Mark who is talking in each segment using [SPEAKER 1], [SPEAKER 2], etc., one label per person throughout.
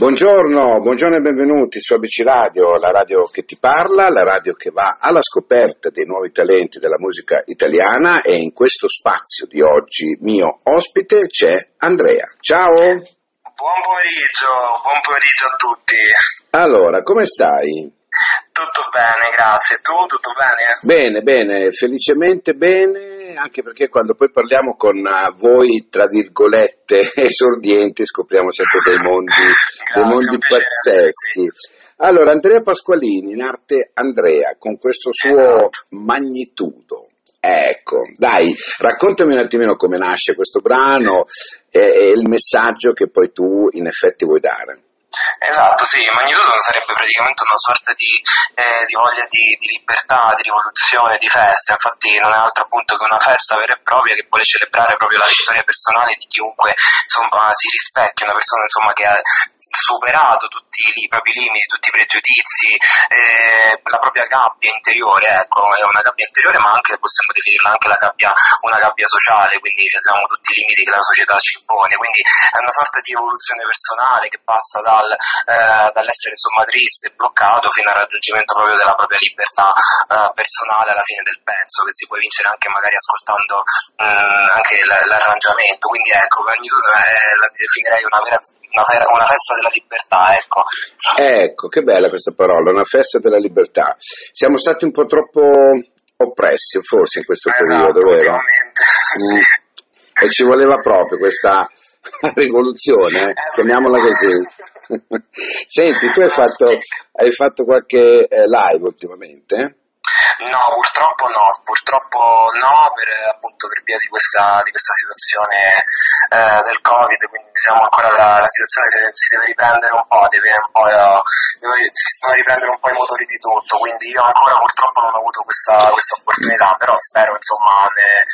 [SPEAKER 1] Buongiorno, buongiorno e benvenuti su ABC Radio, la radio che ti parla, la radio che va alla scoperta dei nuovi talenti della musica italiana e in questo spazio di oggi mio ospite c'è Andrea. Ciao!
[SPEAKER 2] Buon pomeriggio, buon pomeriggio a tutti.
[SPEAKER 1] Allora, come stai?
[SPEAKER 2] Tutto bene, grazie. Tu tutto bene?
[SPEAKER 1] Bene, bene, felicemente bene, anche perché quando poi parliamo con eh, voi, tra virgolette, esordienti, scopriamo sempre dei mondi, dei mondi pazzeschi. Allora, Andrea Pasqualini, in arte Andrea, con questo suo
[SPEAKER 2] Esatto.
[SPEAKER 1] magnitudo. Ecco, dai, raccontami un attimino come nasce questo brano e, e il messaggio che poi tu in effetti vuoi dare.
[SPEAKER 2] Esatto, sì, Magnitudo sarebbe praticamente una sorta di, eh, di voglia di, di libertà, di rivoluzione, di festa, infatti non è altro appunto che una festa vera e propria che vuole celebrare proprio la vittoria personale di chiunque insomma, si rispecchia, una persona insomma, che ha superato tutti i propri limiti, tutti i pregiudizi, eh, la propria gabbia interiore, ecco, è una gabbia interiore ma anche possiamo definirla anche gabbia, una gabbia sociale, quindi abbiamo tutti i limiti che la società ci impone, quindi è una sorta di evoluzione personale che passa dal, eh, dall'essere insomma triste, bloccato, fino al raggiungimento proprio della propria libertà eh, personale alla fine del pezzo, che si può vincere anche magari ascoltando eh, anche l- l'arrangiamento, quindi ecco, la definirei una vera una, fe- una festa della libertà, ecco.
[SPEAKER 1] Ecco, che bella questa parola, una festa della libertà. Siamo stati un po' troppo oppressi forse in questo periodo,
[SPEAKER 2] Esatto,
[SPEAKER 1] vero?
[SPEAKER 2] ultimamente,
[SPEAKER 1] Mm.
[SPEAKER 2] sì.
[SPEAKER 1] E ci voleva proprio questa rivoluzione, eh, chiamiamola così. Senti, tu hai fatto, hai fatto qualche eh, live ultimamente?
[SPEAKER 2] No, purtroppo no, purtroppo no, per, appunto per via di questa, di questa situazione eh, del Covid, quindi diciamo ancora la, la situazione si si deve riprendere un po', deve un po', deve- si devono riprendere un po' i motori di tutto, quindi io ancora purtroppo non ho avuto questa, questa opportunità, però spero insomma ne-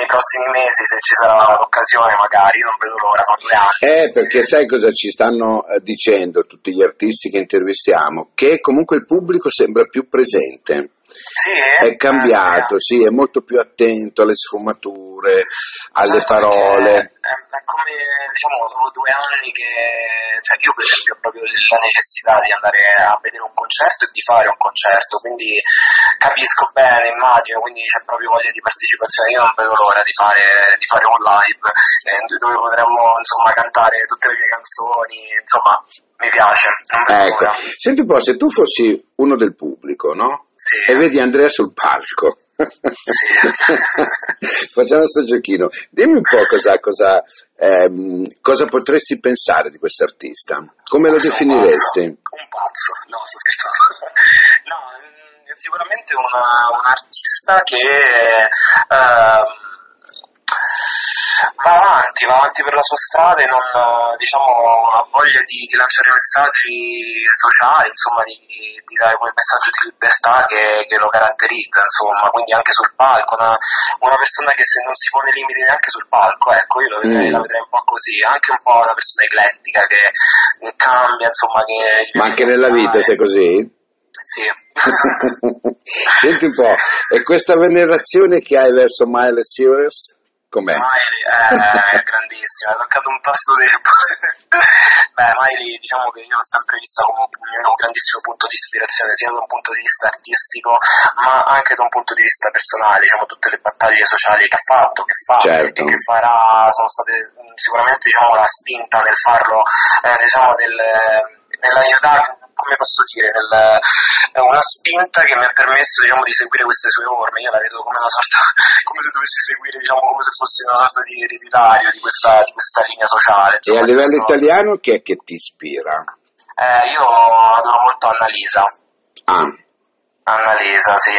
[SPEAKER 2] nei prossimi mesi se ci sarà l'occasione magari, non vedo l'ora, sono due anni.
[SPEAKER 1] Eh, perché sai cosa ci stanno eh, dicendo tutti gli artisti che intervistiamo? Che comunque il pubblico sembra più presente.
[SPEAKER 2] Sì, eh?
[SPEAKER 1] È cambiato, sì, è molto più attento alle sfumature, alle
[SPEAKER 2] Certo,
[SPEAKER 1] parole.
[SPEAKER 2] È, è come, diciamo, dopo due anni che, cioè io per esempio ho proprio la necessità di andare a vedere un concerto e di fare un concerto, quindi capisco bene, immagino, quindi c'è proprio voglia di partecipazione, io non vedo l'ora di fare, di fare un live eh, dove potremmo insomma cantare tutte le mie canzoni, insomma mi piace,
[SPEAKER 1] Ecco, senti un po', se tu fossi uno del pubblico, no?
[SPEAKER 2] Sì.
[SPEAKER 1] E vedi Andrea sul palco. Facciamo questo giochino. Dimmi un po' cosa, cosa, ehm, cosa potresti pensare di quest'artista. Come lo definiresti?
[SPEAKER 2] Un pazzo, un pazzo. no, sto scherzando. no, mm, sicuramente una- un artista che ehm, va avanti, va avanti per la sua strada e non eh, diciamo, ha voglia di, di lanciare messaggi sociali, insomma, di, di dare quel messaggio di libertà che, che lo caratterizza, insomma, quindi anche sul palco, una, una persona che se non si pone limiti neanche sul palco, ecco, io vedrei,
[SPEAKER 1] Mm.
[SPEAKER 2] la vedrei un po' così, anche un po' una persona eclettica che, cambia, insomma, che...
[SPEAKER 1] Ma anche nella vita sei così?
[SPEAKER 2] Sì.
[SPEAKER 1] Senti un po', e questa venerazione che hai verso Miley Cyrus? Com'è?
[SPEAKER 2] Miley è grandissima, ha toccato un tasto debole. Beh, Miley diciamo che io l'ho sempre vista come un grandissimo punto di ispirazione, sia da un punto di vista artistico, ma anche da un punto di vista personale, diciamo tutte le battaglie sociali che ha fatto, che fa
[SPEAKER 1] Certo.
[SPEAKER 2] e che farà sono state mh, sicuramente diciamo la spinta nel farlo, eh, diciamo nel, nell'aiutare come posso dire, nel, è una spinta che mi ha permesso diciamo, di seguire queste sue orme. Io la vedo come una sorta, come se dovessi seguire, diciamo, come se fossi una sorta di ereditario di questa, di questa linea sociale.
[SPEAKER 1] E
[SPEAKER 2] insomma,
[SPEAKER 1] a livello
[SPEAKER 2] questo-
[SPEAKER 1] italiano chi è che ti ispira?
[SPEAKER 2] Eh, io adoro molto Annalisa.
[SPEAKER 1] Ah,
[SPEAKER 2] Annalisa, sì.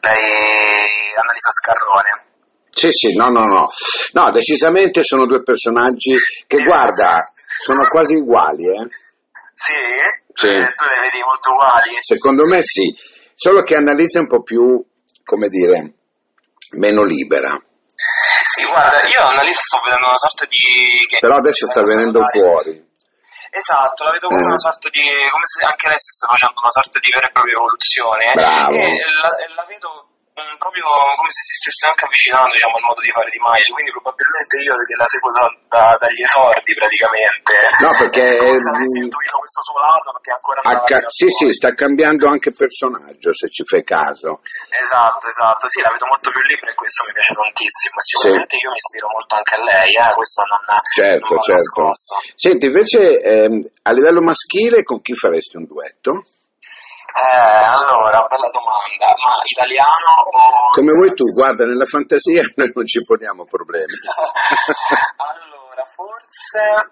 [SPEAKER 2] Lei, Annalisa Scarrone.
[SPEAKER 1] sì, sì, no, no, no. No, decisamente sono due personaggi che, guarda, sono quasi uguali, eh.
[SPEAKER 2] Sì?
[SPEAKER 1] Sì.
[SPEAKER 2] Eh, tu le vedi molto uguali?
[SPEAKER 1] Secondo me sì, solo che Annalisa è un po' più, come dire, meno libera.
[SPEAKER 2] Sì, guarda, io Annalisa sto vedendo una sorta di... che-
[SPEAKER 1] Però adesso sta venendo fuori.
[SPEAKER 2] Esatto, la vedo come
[SPEAKER 1] Eh.
[SPEAKER 2] una sorta di. come se anche lei stesse facendo una sorta di vera e propria evoluzione.
[SPEAKER 1] Bravo.
[SPEAKER 2] E la, la vedo mm, proprio come se si stesse anche avvicinando diciamo, al modo di fare di Miley, quindi probabilmente io che la seguo da, da, dagli esordi praticamente.
[SPEAKER 1] No, perché...
[SPEAKER 2] Come se avessi intuito questo suo lato perché ancora...
[SPEAKER 1] Acca- sì, sì, sta cambiando anche personaggio, se ci fai caso.
[SPEAKER 2] Esatto, esatto, sì, la vedo molto più libera e questo mi piace tantissimo. Sicuramente sì. io mi ispiro molto anche a lei, eh, questo non,
[SPEAKER 1] certo,
[SPEAKER 2] non
[SPEAKER 1] certo.
[SPEAKER 2] Nascosto.
[SPEAKER 1] Senti, invece ehm, a livello maschile con chi faresti un duetto?
[SPEAKER 2] Eh, allora, bella domanda, ma italiano o...
[SPEAKER 1] Come vuoi tu, guarda, nella fantasia noi non ci poniamo problemi.
[SPEAKER 2] allora, forse...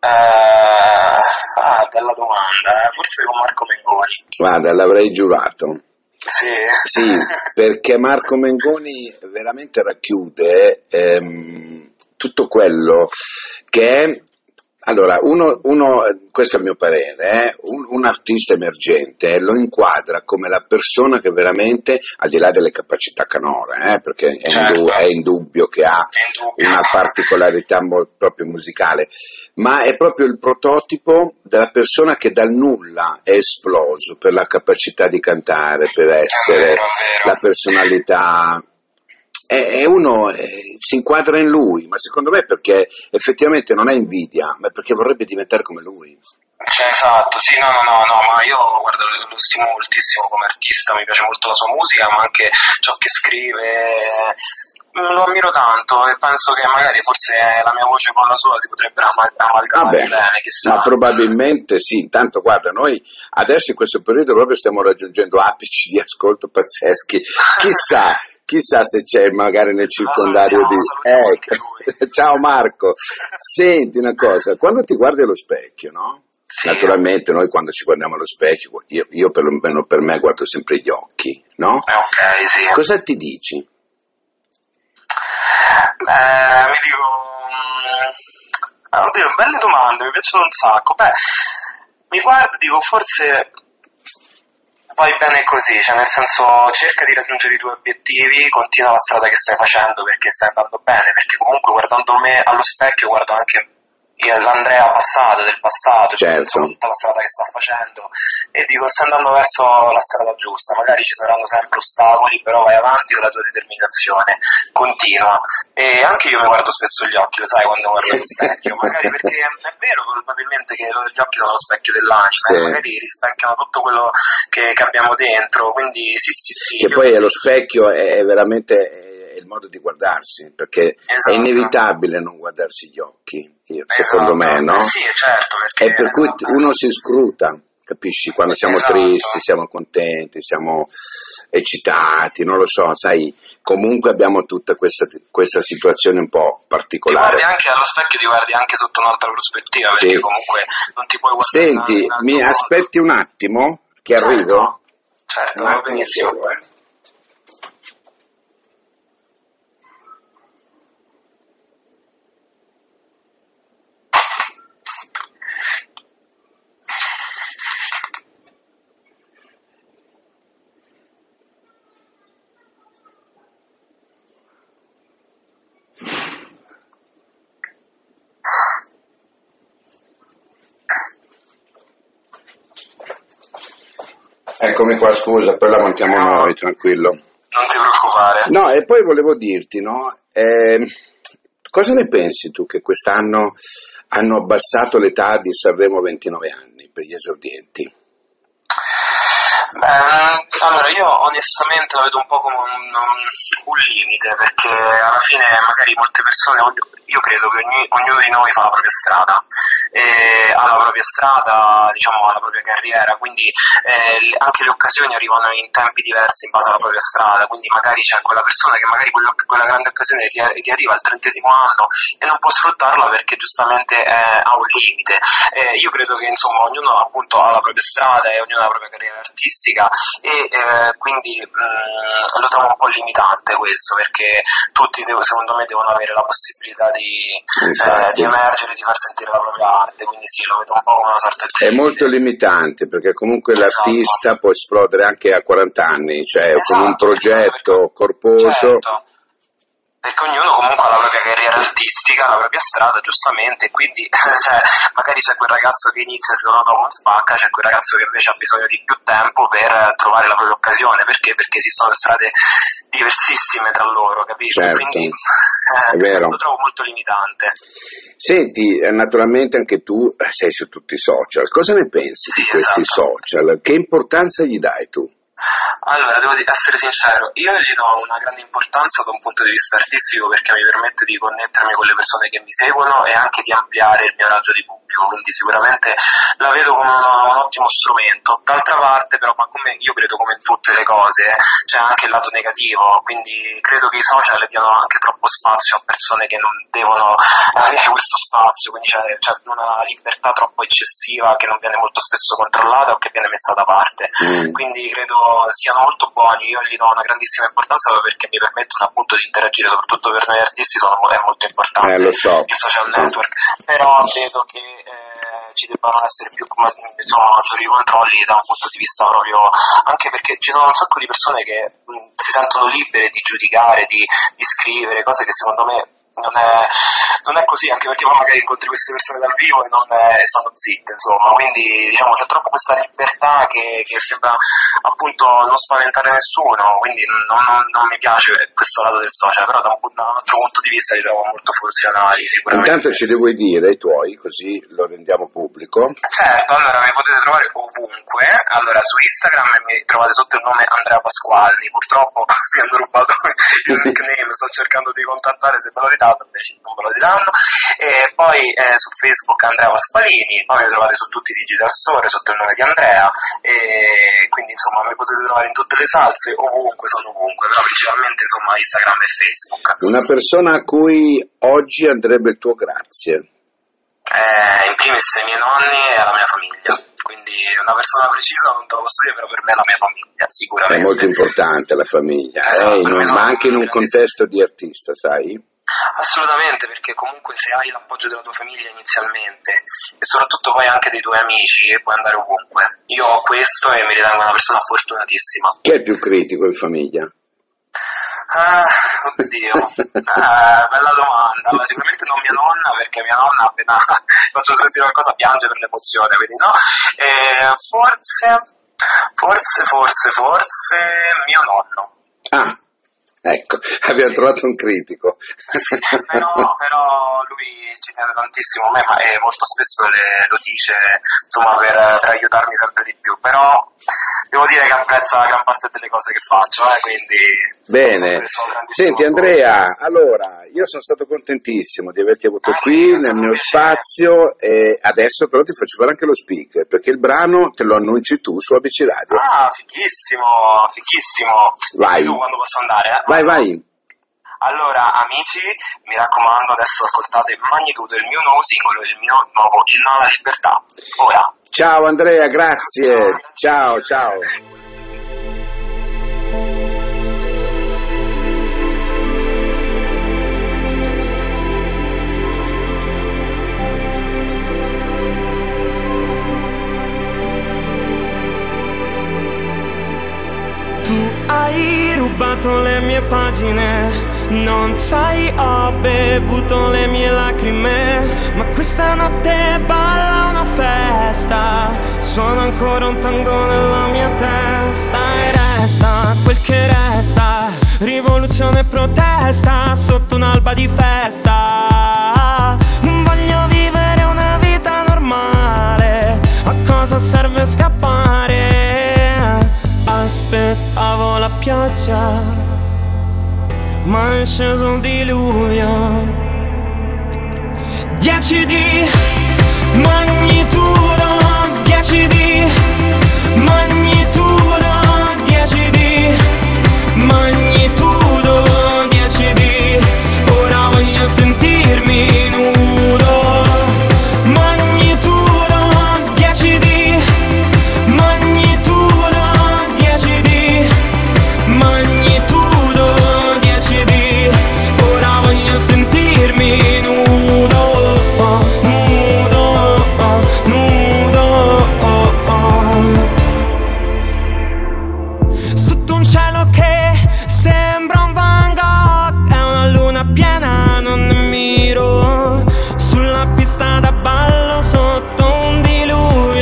[SPEAKER 2] Eh, ah, bella domanda, eh, forse con Marco Mengoni.
[SPEAKER 1] Guarda, l'avrei giurato.
[SPEAKER 2] Sì.
[SPEAKER 1] sì, perché Marco Mengoni veramente racchiude ehm, tutto quello che è allora, uno, uno, questo è il mio parere, eh? un, un, artista emergente lo inquadra come la persona che veramente, al di là delle capacità canore, eh? perché è, certo. indu- è, indubbio che ha una particolarità mo- proprio musicale, ma è proprio il prototipo della persona che dal nulla è esploso per la capacità di cantare, per essere la personalità e uno eh, si inquadra in lui, ma secondo me perché effettivamente non è invidia, ma perché vorrebbe diventare come lui.
[SPEAKER 2] Cioè, esatto, sì, no, no, no, no, ma io guarda, lo stimo moltissimo come artista, mi piace molto la sua musica, ma anche ciò che scrive, lo ammiro tanto e penso che magari forse la mia voce con la sua si potrebbero amalgamare bene, chissà.
[SPEAKER 1] Ma probabilmente sì, intanto guarda, noi adesso in questo periodo proprio stiamo raggiungendo apici di ascolto pazzeschi, chissà chissà se c'è magari nel circondario di...
[SPEAKER 2] Eh,
[SPEAKER 1] ciao Marco, senti una cosa, quando ti guardi allo specchio, no?
[SPEAKER 2] Sì.
[SPEAKER 1] Naturalmente noi quando ci guardiamo allo specchio, io, io perlomeno per me guardo sempre gli occhi, no?
[SPEAKER 2] Eh, ok, sì.
[SPEAKER 1] Cosa ti dici?
[SPEAKER 2] Beh, mi dico... Oddio, belle domande, mi piacciono un sacco. Beh, mi guardo, dico, forse vai bene così, cioè nel senso cerca di raggiungere i tuoi obiettivi, continua la strada che stai facendo perché stai andando bene, perché comunque guardando me allo specchio guardo anche l'Andrea passato, del passato,
[SPEAKER 1] certo.
[SPEAKER 2] cioè, tutta la strada che sta facendo e dico sta andando verso la strada giusta, magari ci saranno sempre ostacoli, però vai avanti con la tua determinazione, continua e anche io mi guardo spesso gli occhi, lo sai quando guardo allo specchio, magari perché è vero probabilmente che gli occhi sono lo specchio dell'anima,
[SPEAKER 1] sì.
[SPEAKER 2] eh, magari rispecchiano tutto quello che, che, abbiamo dentro, quindi sì sì sì.
[SPEAKER 1] Che poi lo specchio è veramente il modo di guardarsi, perché
[SPEAKER 2] esatto.
[SPEAKER 1] è inevitabile non guardarsi gli occhi, io, secondo
[SPEAKER 2] esatto.
[SPEAKER 1] me, no?
[SPEAKER 2] Sì, certo.
[SPEAKER 1] E per cui uno si scruta, capisci? Quando siamo
[SPEAKER 2] esatto.
[SPEAKER 1] tristi, siamo contenti, siamo eccitati, non lo so, sai, comunque abbiamo tutta questa, questa situazione un po' particolare.
[SPEAKER 2] Ti guardi anche allo specchio, ti guardi anche sotto un'altra prospettiva, perché
[SPEAKER 1] Sì.
[SPEAKER 2] comunque non ti puoi guardare
[SPEAKER 1] Senti, mi
[SPEAKER 2] modo.
[SPEAKER 1] aspetti un attimo che
[SPEAKER 2] Certo.
[SPEAKER 1] arrivo?
[SPEAKER 2] Certo, va benissimo.
[SPEAKER 1] solo, eh. Eccomi qua, scusa, poi la montiamo noi, tranquillo.
[SPEAKER 2] Non ti preoccupare.
[SPEAKER 1] No, e poi volevo dirti, no, eh, cosa ne pensi tu che quest'anno hanno abbassato l'età di Sanremo a 29 anni per gli esordienti?
[SPEAKER 2] Beh, allora io onestamente la vedo un po' come un, un limite perché alla fine magari molte persone, io credo che ogni- ognuno di noi fa la propria strada, ha la propria strada, diciamo, ha la propria carriera, quindi eh, anche le occasioni arrivano in tempi diversi in base alla propria strada, quindi magari c'è quella persona che magari quello- quella grande occasione ti, ti arriva al trentesimo anno e non può sfruttarla perché giustamente eh, ha un limite. Eh, io credo che insomma ognuno appunto ha la propria strada e ognuno ha la propria carriera artistica e eh, quindi mh, lo trovo un po' limitante questo perché tutti devo- secondo me devono avere la possibilità di, eh,
[SPEAKER 1] Infatti.
[SPEAKER 2] di emergere, di far sentire la propria arte, quindi sì, lo vedo un po' come una sorta di...
[SPEAKER 1] È molto limitante perché comunque
[SPEAKER 2] Esatto.
[SPEAKER 1] l'artista può esplodere anche a 40 anni, cioè con un
[SPEAKER 2] Esatto,
[SPEAKER 1] progetto
[SPEAKER 2] perché-
[SPEAKER 1] corposo.
[SPEAKER 2] Certo. Perché ognuno comunque ha la propria carriera artistica, la propria strada, giustamente, quindi cioè, magari c'è quel ragazzo che inizia il giorno dopo spacca, c'è quel ragazzo che invece ha bisogno di più tempo per trovare la propria occasione, perché? Perché esistono strade diversissime tra loro, capisci?
[SPEAKER 1] Certo,
[SPEAKER 2] quindi
[SPEAKER 1] eh, lo
[SPEAKER 2] trovo molto limitante.
[SPEAKER 1] Senti, eh, naturalmente anche tu sei su tutti i social, cosa ne pensi
[SPEAKER 2] sì,
[SPEAKER 1] di questi
[SPEAKER 2] esatto.
[SPEAKER 1] social? Che importanza gli dai tu?
[SPEAKER 2] Allora, devo essere sincero, io gli do una grande importanza da un punto di vista artistico perché mi permette di connettermi con le persone che mi seguono e anche di ampliare il mio raggio di pubblico, quindi sicuramente la vedo come un, ottimo strumento. D'altra parte però, ma come io credo come in tutte le cose, c'è anche il lato negativo, quindi credo che i social diano anche troppo spazio a persone che non devono avere questo spazio, quindi c'è, c'è una libertà troppo eccessiva che non viene molto spesso controllata o che viene messa da parte. Mm. Quindi credo siano molto buoni, io gli do una grandissima importanza perché mi permettono appunto di interagire, soprattutto per noi artisti sono, è molto importante
[SPEAKER 1] eh, so.
[SPEAKER 2] il social network, però vedo che ci debbano essere più insomma, maggiori controlli da un punto di vista proprio, anche perché ci sono un sacco di persone che mh, si sentono libere di giudicare, di, di scrivere, cose che secondo me non è, non è, così, anche perché poi magari incontri queste persone dal vivo e non è, stanno zitte, insomma, quindi diciamo c'è troppo questa libertà che, che sembra appunto non spaventare nessuno, quindi non, non, non, mi piace questo lato del social, però da un, da un, altro punto di vista li trovo molto funzionali sicuramente.
[SPEAKER 1] Intanto ci devo dire i tuoi, così lo rendiamo pubblico.
[SPEAKER 2] Certo, allora mi potete trovare ovunque, allora su Instagram mi trovate sotto il nome Andrea Pasqualli, purtroppo mi hanno rubato il nickname, sto cercando di contattare se ve lo dato, invece non ve lo diranno. E poi eh, su Facebook Andrea Pasqualini, poi mi trovate su tutti i digital store sotto il nome di Andrea, e quindi insomma mi potete trovare in tutte le salse, ovunque, sono ovunque, però principalmente insomma Instagram e Facebook.
[SPEAKER 1] Una persona a cui oggi andrebbe il tuo grazie?
[SPEAKER 2] Eh, in primis ai miei nonni e alla mia famiglia quindi una persona precisa non te lo posso dire, però per me è la mia famiglia, sicuramente.
[SPEAKER 1] È molto importante la famiglia, esatto, eh, non, ma anche in un contesto di artista, sai?
[SPEAKER 2] Assolutamente, perché comunque se hai l'appoggio della tua famiglia inizialmente e soprattutto poi anche dei tuoi amici puoi andare ovunque. Io ho questo e mi ritengo una persona fortunatissima.
[SPEAKER 1] Chi è più critico in famiglia?
[SPEAKER 2] Ah, oddio, ah, bella domanda. Allora, sicuramente non mia nonna, perché mia nonna appena faccio sentire qualcosa piange per l'emozione, quindi no. E forse, forse, forse, forse mio nonno.
[SPEAKER 1] Ah, Ecco, abbiamo sì. trovato un critico.
[SPEAKER 2] Sì, però, però, lui ci tiene tantissimo a me ma, e molto spesso le, lo dice insomma, per, per, aiutarmi sempre di più, però devo dire che apprezza gran parte delle cose che faccio, eh, quindi...
[SPEAKER 1] Bene, senti Andrea, allora, io sono stato contentissimo di averti avuto ah, qui nel mio spazio e adesso però ti faccio fare anche lo speaker, perché il brano te lo annunci tu su ABC Radio.
[SPEAKER 2] Ah, fighissimo, fighissimo.
[SPEAKER 1] Vai.
[SPEAKER 2] Tu quando posso andare, eh?
[SPEAKER 1] Vai, vai.
[SPEAKER 2] Allora, amici, mi raccomando, adesso ascoltate Magnitudo, il mio nuovo singolo, il mio nuovo inno alla libertà. Ora.
[SPEAKER 1] Ciao Andrea, grazie. Ciao, ciao.
[SPEAKER 3] Rubato le mie pagine. Non sai ho bevuto le mie lacrime. Ma questa notte balla una festa. Suona ancora un tango nella mia testa. E resta quel che resta. Rivoluzione e protesta Sotto un'alba di festa aspettavo la pioggia, ma è sceso il diluvio. Dieci di magnitudo,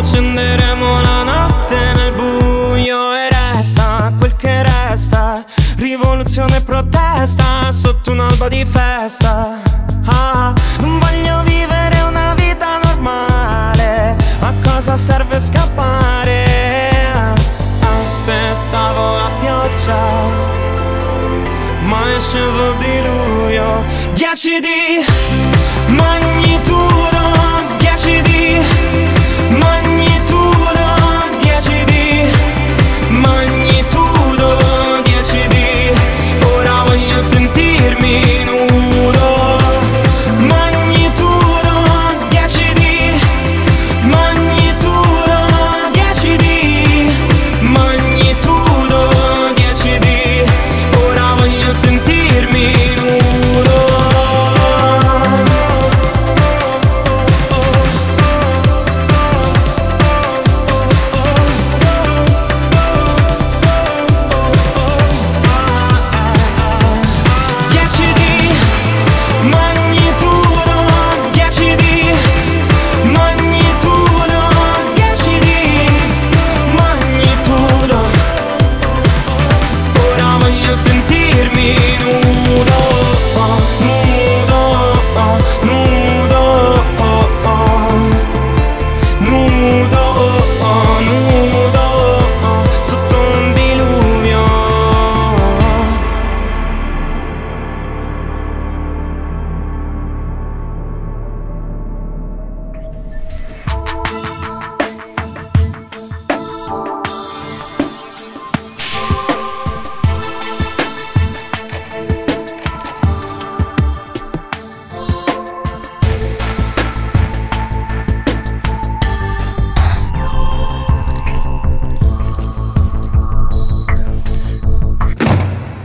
[SPEAKER 2] accenderemo la notte nel buio e resta quel che resta. Rivoluzione e protesta sotto un'alba di festa. Ah, non voglio vivere una vita normale. A cosa serve scappare? Aspettavo la pioggia, ma è sceso di luglio. Dieci di magni